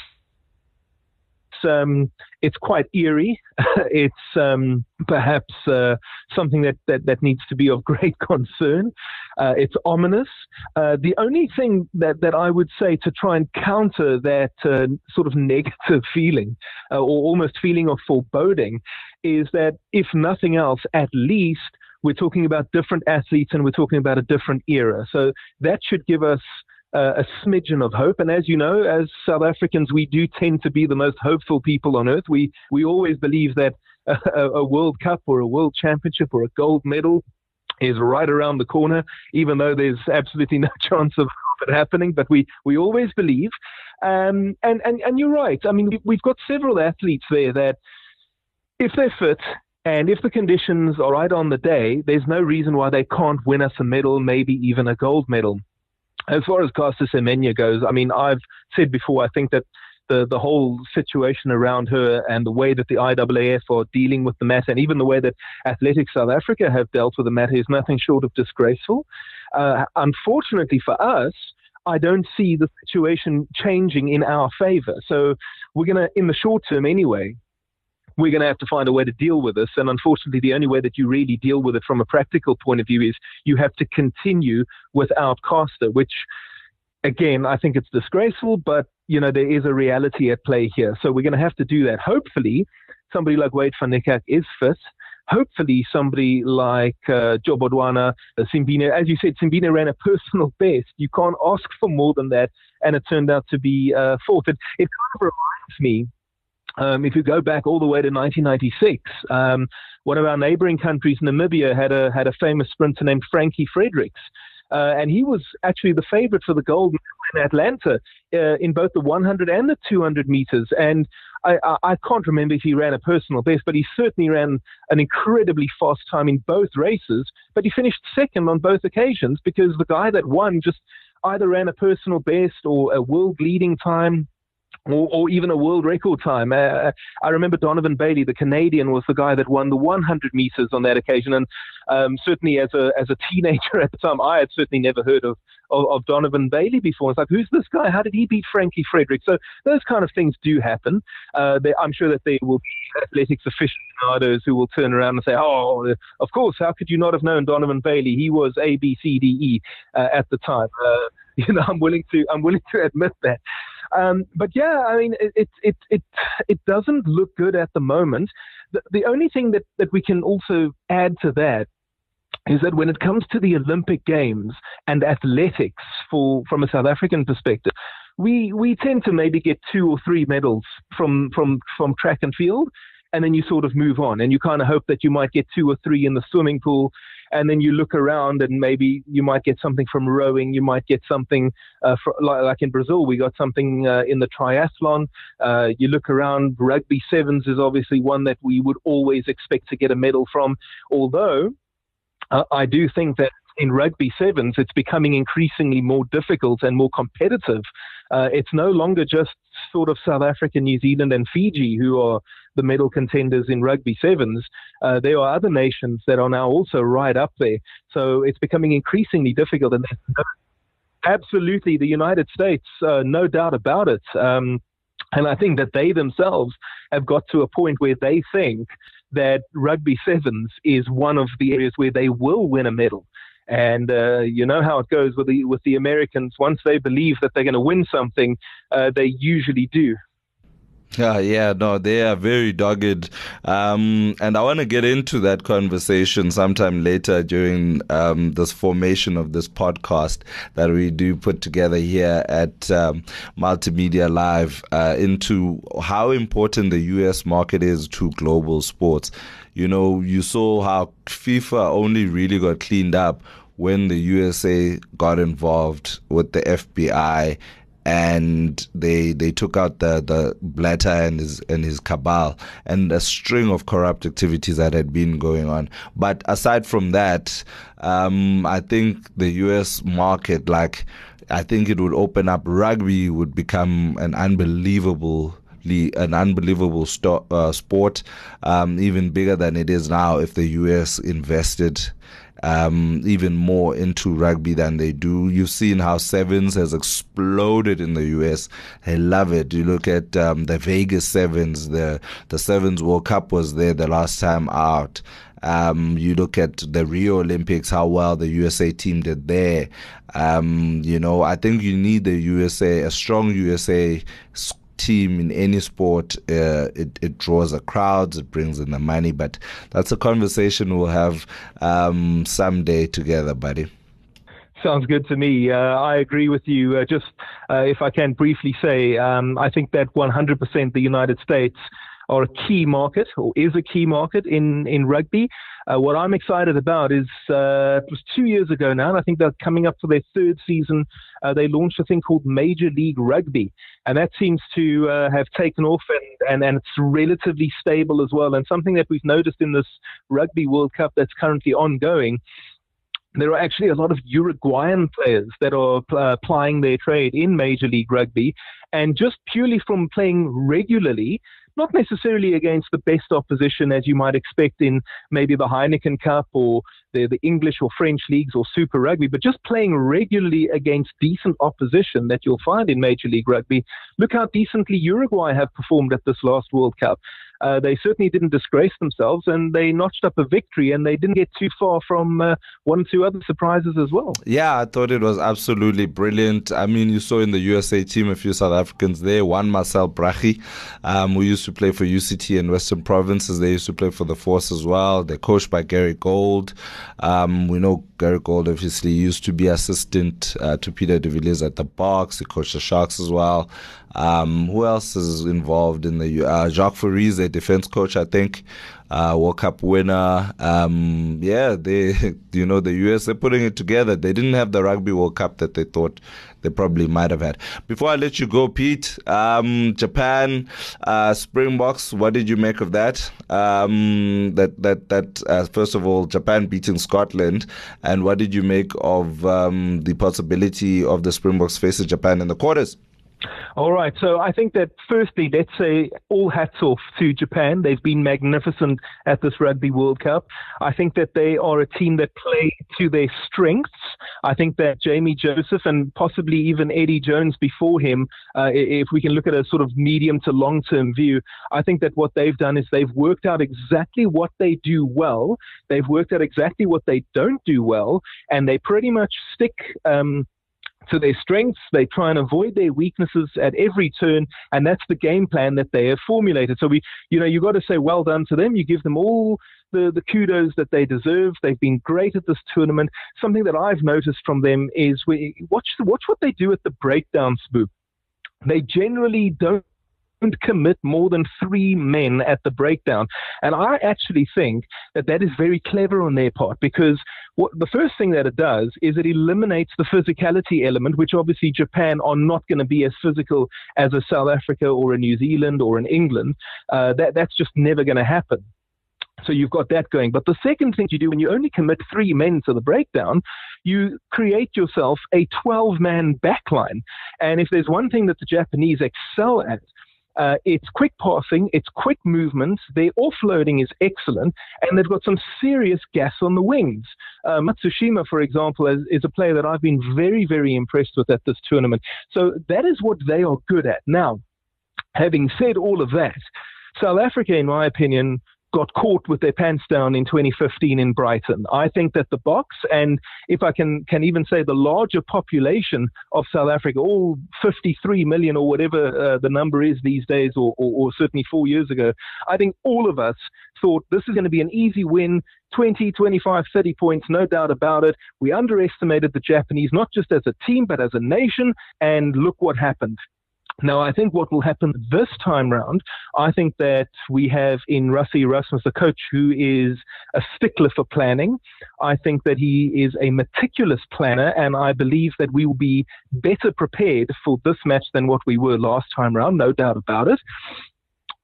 um, it's quite eerie. it's um, perhaps uh, something that, that, that needs to be of great concern. Uh, it's ominous. Uh, the only thing that, that I would say to try and counter that uh, sort of negative feeling uh, or almost feeling of foreboding is that, if nothing else, at least we're talking about different athletes and we're talking about a different era. So that should give us uh, a smidgen of hope. And as you know, as South Africans, we do tend to be the most hopeful people on earth. We we always believe that a, a World Cup or a World Championship or a gold medal is right around the corner, even though there's absolutely no chance of it happening. But we we always believe. Um, and and and you're right. I mean, we've got several athletes there that, if they're fit, And if the conditions are right on the day, there's no reason why they can't win us a medal, maybe even a gold medal. As far as Caster Semenya goes, I mean, I've said before, I think that the, the whole situation around her and the way that the IAAF are dealing with the matter and even the way that Athletics South Africa have dealt with the matter is nothing short of disgraceful. Uh, unfortunately for us, I don't see the situation changing in our favor. So we're going to, in the short term anyway, we're going to have to find a way to deal with this. And unfortunately, the only way that you really deal with it from a practical point of view is you have to continue without Caster, which, again, I think it's disgraceful, but, you know, there is a reality at play here. So we're going to have to do that. Hopefully, somebody like Wade van is fit hopefully somebody like uh, Jobodwana, uh, Simbine, as you said, Simbine ran a personal best. You can't ask for more than that, and it turned out to be uh, fourth. It, it kind of reminds me, um, if you go back all the way to 1996, um, one of our neighboring countries, Namibia, had a had a famous sprinter named Frankie Fredericks. Uh, and he was actually the favorite for the gold in Atlanta uh, in both the 100 and the 200 meters. And I, I, I, can't remember if he ran a personal best, but he certainly ran an incredibly fast time in both races. But he finished second on both occasions because the guy that won just either ran a personal best or a world leading time or, or, even a world record time. Uh, I remember Donovan Bailey, the Canadian, was the guy that won the 100 meters on that occasion. And um, certainly, as a as a teenager at the time, I had certainly never heard of, of, of Donovan Bailey before. It's like, who's this guy? How did he beat Frankie Frederick? So those kind of things do happen. Uh, they, I'm sure that there will be athletics aficionados who will turn around and say, "Oh, of course, how could you not have known Donovan Bailey? He was A, B, C, D, E uh, at the time." Uh, you know, I'm willing to I'm willing to admit that. Um, but yeah, I mean, it, it, it, it doesn't look good at the moment. The, the only thing that, that we can also add to that is that when it comes to the Olympic Games and athletics for, from a South African perspective, we, we tend to maybe get two or three medals from, from, from track and field and then you sort of move on and you kind of hope that you might get two or three in the swimming pool and then you look around and maybe you might get something from rowing, you might get something uh, for, like, like, in Brazil, we got something uh, in the triathlon. Uh, you look around, rugby sevens is obviously one that we would always expect to get a medal from, although uh, I do think that in rugby sevens, it's becoming increasingly more difficult and more competitive. Uh, it's no longer just sort of South Africa, New Zealand, and Fiji who are the medal contenders in rugby sevens. Uh, there are other nations that are now also right up there. So it's becoming increasingly difficult. And absolutely, the United States, uh, no doubt about it. Um, and I think that they themselves have got to a point where they think that rugby sevens is one of the areas where they will win a medal. And uh, you know how it goes with the with the Americans. Once they believe that they're going to win something, uh, they usually do. Yeah, yeah, no, they are very dogged. Um, and I want to get into that conversation sometime later during um, this formation of this podcast that we do put together here at um, Multimedia Live uh, into how important the US market is to global sports. You know, you saw how FIFA only really got cleaned up when the USA got involved with the FBI and they they took out the the Blatter and his and his cabal and a string of corrupt activities that had been going on. But aside from that, um, I think the U.S. market, like I think it would open up. Rugby would become an unbelievable an unbelievable sto- uh, sport, um, even bigger than it is now if the US invested um, even more into rugby than they do. You've seen how Sevens has exploded in the US. I love it. You look at um, the Vegas Sevens, the, the Sevens World Cup was there the last time out. Um, you look at the Rio Olympics, how well the USA team did there. Um, you know, I think you need the USA, a strong USA team in any sport, uh, it, it draws the crowds, it brings in the money. But that's a conversation we'll have um, someday together, buddy. Sounds good to me. Uh, I agree with you. Uh, just uh, if I can briefly say, um, I think that 100% the United States are a key market or is a key market in, in rugby. Uh, what I'm excited about is uh, it was two years ago now, and I think they're coming up for their third season. Uh, they launched a thing called Major League Rugby, and that seems to uh, have taken off, and, and, and it's relatively stable as well. And something that we've noticed in this Rugby World Cup that's currently ongoing there are actually a lot of Uruguayan players that are uh, plying their trade in Major League Rugby, and just purely from playing regularly, not necessarily against the best opposition as you might expect in maybe the Heineken Cup or the, the English or French leagues or Super Rugby, but just playing regularly against decent opposition that you'll find in Major League Rugby. Look how decently Uruguay have performed at this last World Cup. Uh, they certainly didn't disgrace themselves and they notched up a victory and they didn't get too far from uh, one or two other surprises as well. Yeah, I thought it was absolutely brilliant. I mean, you saw in the USA team a few South Africans there. One, Marcel Braggie, um, who used to play for UCT in Western Provinces. They used to play for the Force as well. They're coached by Gary Gold. Um, we know Gary Gold obviously used to be assistant uh, to Peter de Villiers at the Boks. He coached the Sharks as well. Um, who else is involved in the uh, Jacques Fourie, their defense coach, I think, uh, World Cup winner. Um, yeah, they, you know, the US they're putting it together. They didn't have the Rugby World Cup that they thought they probably might have had. Before I let you go, Pete, um, Japan, uh, Springboks. What did you make of that? Um, that that that uh, first of all, Japan beating Scotland, and what did you make of um, the possibility of the Springboks facing Japan in the quarters? All right. So I think that firstly, let's say all hats off to Japan. They've been magnificent at this Rugby World Cup. I think that they are a team that play to their strengths. I think that Jamie Joseph and possibly even Eddie Jones before him, uh, if we can look at a sort of medium to long term view, I think that what they've done is they've worked out exactly what they do well. They've worked out exactly what they don't do well, and they pretty much stick. Um, to their strengths. They try and avoid their weaknesses at every turn, and that's the game plan that they have formulated. So we, you know, you've got to say well done to them. You give them all the, the kudos that they deserve. They've been great at this tournament. Something that I've noticed from them is we watch watch what they do at the breakdown spook. They generally don't commit more than three men at the breakdown. And I actually think that that is very clever on their part because what, the first thing that it does is it eliminates the physicality element, which obviously Japan are not going to be as physical as a South Africa or a New Zealand or an England. Uh, that, that's just never going to happen. So you've got that going. But the second thing you do when you only commit three men to the breakdown, you create yourself a 12 man backline. And if there's one thing that the Japanese excel at, uh, it's quick passing, it's quick movements, their offloading is excellent, and they've got some serious gas on the wings. Uh, Matsushima, for example, is, is, a player that I've been very, very impressed with at this tournament. So that is what they are good at. Now, having said all of that, South Africa, in my opinion, got caught with their pants down in 2015 in Brighton. I think that the Boks, and if I can, can even say the larger population of South Africa, all 53 million or whatever uh, the number is these days, or, or, or certainly four years ago, I think all of us thought this is going to be an easy win 20, 25, 30 points, no doubt about it. We underestimated the Japanese, not just as a team, but as a nation, and look what happened. Now, I think what will happen this time round, I think that we have in Rassie Erasmus a coach who is a stickler for planning. I think that he is a meticulous planner, and I believe that we will be better prepared for this match than what we were last time round, no doubt about it.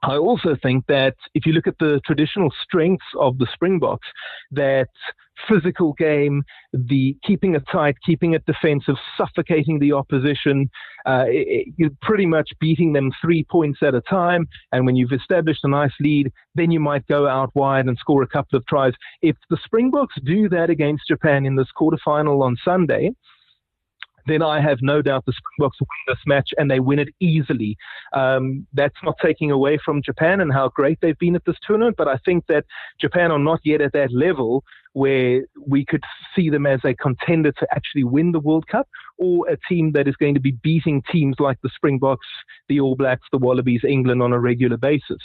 I also think that if you look at the traditional strengths of the Springboks, that physical game, the keeping it tight, keeping it defensive, suffocating the opposition, uh, you're pretty much beating them three points at a time. And when you've established a nice lead, then you might go out wide and score a couple of tries. If the Springboks do that against Japan in this quarterfinal on Sunday, then I have no doubt the Springboks win this match and they win it easily. Um, that's not taking away from Japan and how great they've been at this tournament, but I think that Japan are not yet at that level where we could see them as a contender to actually win the World Cup or a team that is going to be beating teams like the Springboks, the All Blacks, the Wallabies, England on a regular basis.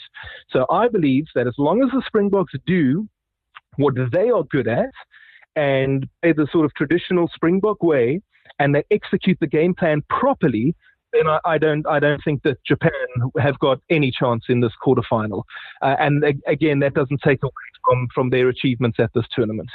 So I believe that as long as the Springboks do what they are good at and play the sort of traditional Springbok way, and they execute the game plan properly, then I, I, don't I don't think that Japan have got any chance in this quarterfinal. Uh, and again, that doesn't take away from from their achievements at this tournament.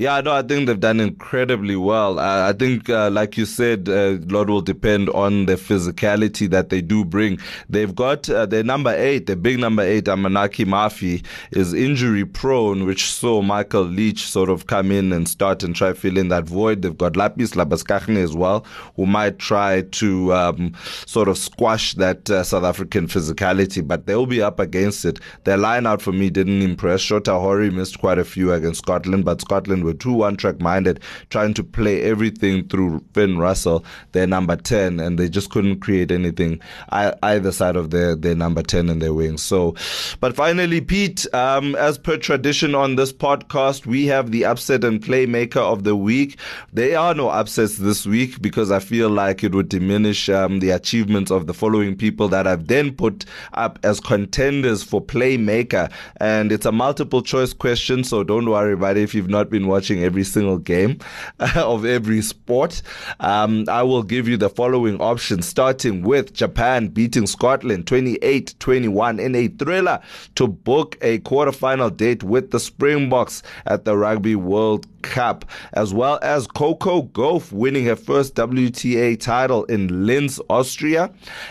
Yeah, no, I think they've done incredibly well. Uh, I think, uh, like you said, uh, a lot will depend on the physicality that they do bring. They've got uh, their number eight, the big number eight, Amanaki Mafi, is injury prone, which saw Michael Leitch sort of come in and start and try fill in that void. They've got Lappies Labuschagne as well, who might try to um, sort of squash that uh, South African physicality, but they'll be up against it. Their line out for me didn't impress. Shota Horie missed quite a few against Scotland, but Scotland were too one track minded, trying to play everything through Finn Russell, their number 10, and they just couldn't create anything either side of their, their number 10 and their wings. So, but finally, Pete, um, as per tradition on this podcast, we have the upset and playmaker of the week. There are no upsets this week because I feel like it would diminish um, the achievements of the following people that I've then put up as contenders for playmaker. And it's a multiple choice question, so don't worry about it if you've not not been watching every single game of every sport, um, I will give you the following options, starting with Japan beating Scotland 28 21 in a thriller to book a quarterfinal date with the Springboks at the Rugby World Cup, as well as Coco Gauff winning her first WTA title in Linz, Austria,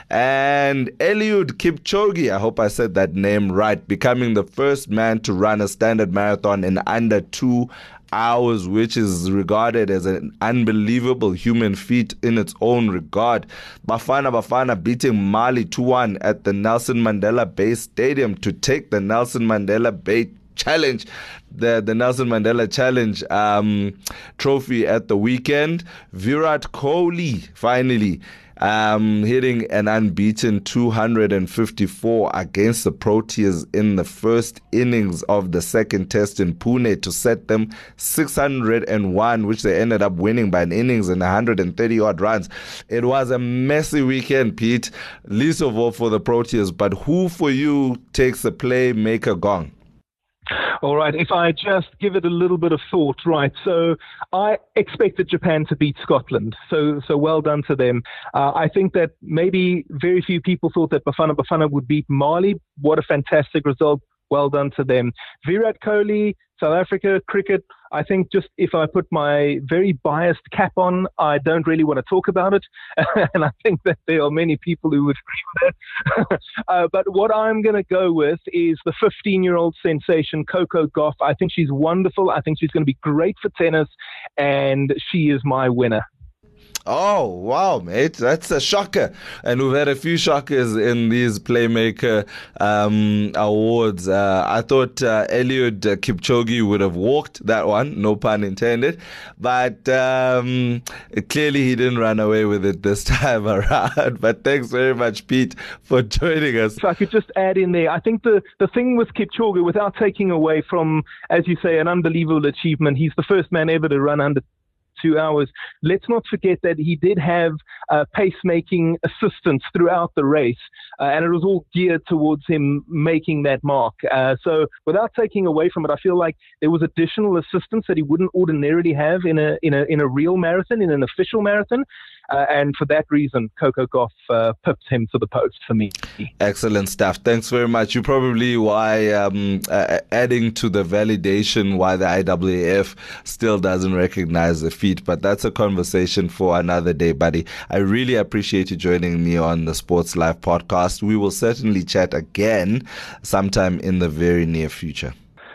and Eliud Kipchoge, I hope I said that name right, becoming the first man to run a standard marathon in under two hours, which is regarded as an unbelievable human feat in its own regard. Bafana Bafana beating Mali 2 1 at the Nelson Mandela Bay Stadium to take the Nelson Mandela Bay Challenge, the, the Nelson Mandela Challenge um, trophy at the weekend. Virat Kohli finally um, hitting an unbeaten 254 against the Proteas in the first innings of the second test in Pune to set them 601, which they ended up winning by an innings and 130 odd runs. It was a messy weekend, Pete, least of all for the Proteas. But who for you takes the playmaker gong? All right, if I just give it a little bit of thought, right? So I expected Japan to beat Scotland, so so well done to them. Uh, I think that maybe very few people thought that Bafana Bafana would beat Mali. What a fantastic result! Well done to them. Virat Kohli, South Africa cricket. I think just if I put my very biased cap on, I don't really want to talk about it. and I think that there are many people who would agree with that. uh, but what I'm going to go with is the 15 year old sensation, Coco Gauff. I think she's wonderful. I think she's going to be great for tennis. And she is my winner. Oh, wow, mate. That's a shocker. And we've had a few shockers in these Playmaker um, awards. Uh, I thought uh, Eliud Kipchoge would have walked that one, no pun intended. But um, clearly he didn't run away with it this time around. but thanks very much, Pete, for joining us. If I could just add in there, I think the, the thing with Kipchoge, without taking away from, as you say, an unbelievable achievement, he's the first man ever to run under two hours. Let's not forget that he did have uh, pacemaking assistance throughout the race, uh, and it was all geared towards him making that mark. Uh, so, without taking away from it, I feel like there was additional assistance that he wouldn't ordinarily have in a in a in a real marathon, in an official marathon. Uh, and for that reason, Coco Gauff uh, pipped him to the post for me. Excellent stuff. Thanks very much. You probably why um, uh, adding to the validation why the IAAF still doesn't recognize the feat, but that's a conversation for another day, buddy. I really appreciate you joining me on the Sports Live podcast. We will certainly chat again sometime in the very near future.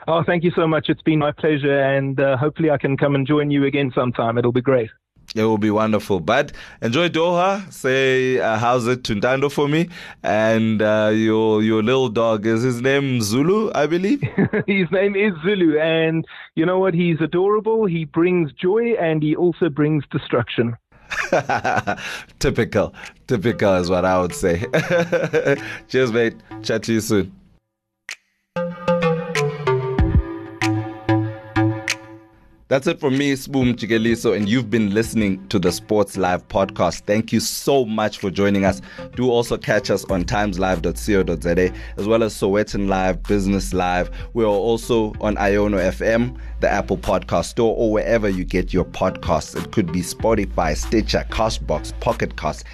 Oh, thank you so much. It's been my pleasure, and uh, hopefully I can come and join you again sometime. It'll be great. It will be wonderful. But enjoy Doha. Say uh, how's it Tuntando for me. And uh, your your little dog is his name Zulu, I believe. his name is Zulu, and you know what? He's adorable. He brings joy, and he also brings destruction. typical, typical is what I would say. Cheers, mate. Chat to you soon. That's it from me, Sbu Mjikeliso, and you've been listening to the Sports Live podcast. Thank you so much for joining us. Do also catch us on timeslive.co.za as well as Sowetan Live, Business Live. We are also on Iono FM, the Apple Podcast Store, or wherever you get your podcasts. It could be Spotify, Stitcher, Castbox, Pocket Cast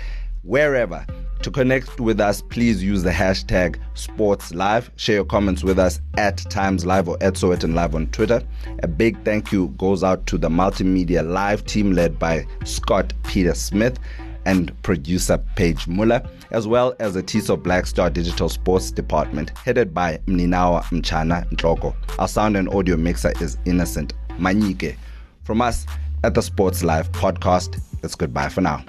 wherever. To connect with us, please use the hashtag SportsLive. Share your comments with us at Times Live or at Sowetan Live on Twitter. A big thank you goes out to the Multimedia Live team led by Scott Peter Smith and producer Paige Muller, as well as the Tiso Blackstar Digital Sports Department, headed by Mninawa Mchana Ntloko. Our sound and audio mixer is Innocent Manyike. From us at the Sports Live podcast, it's goodbye for now.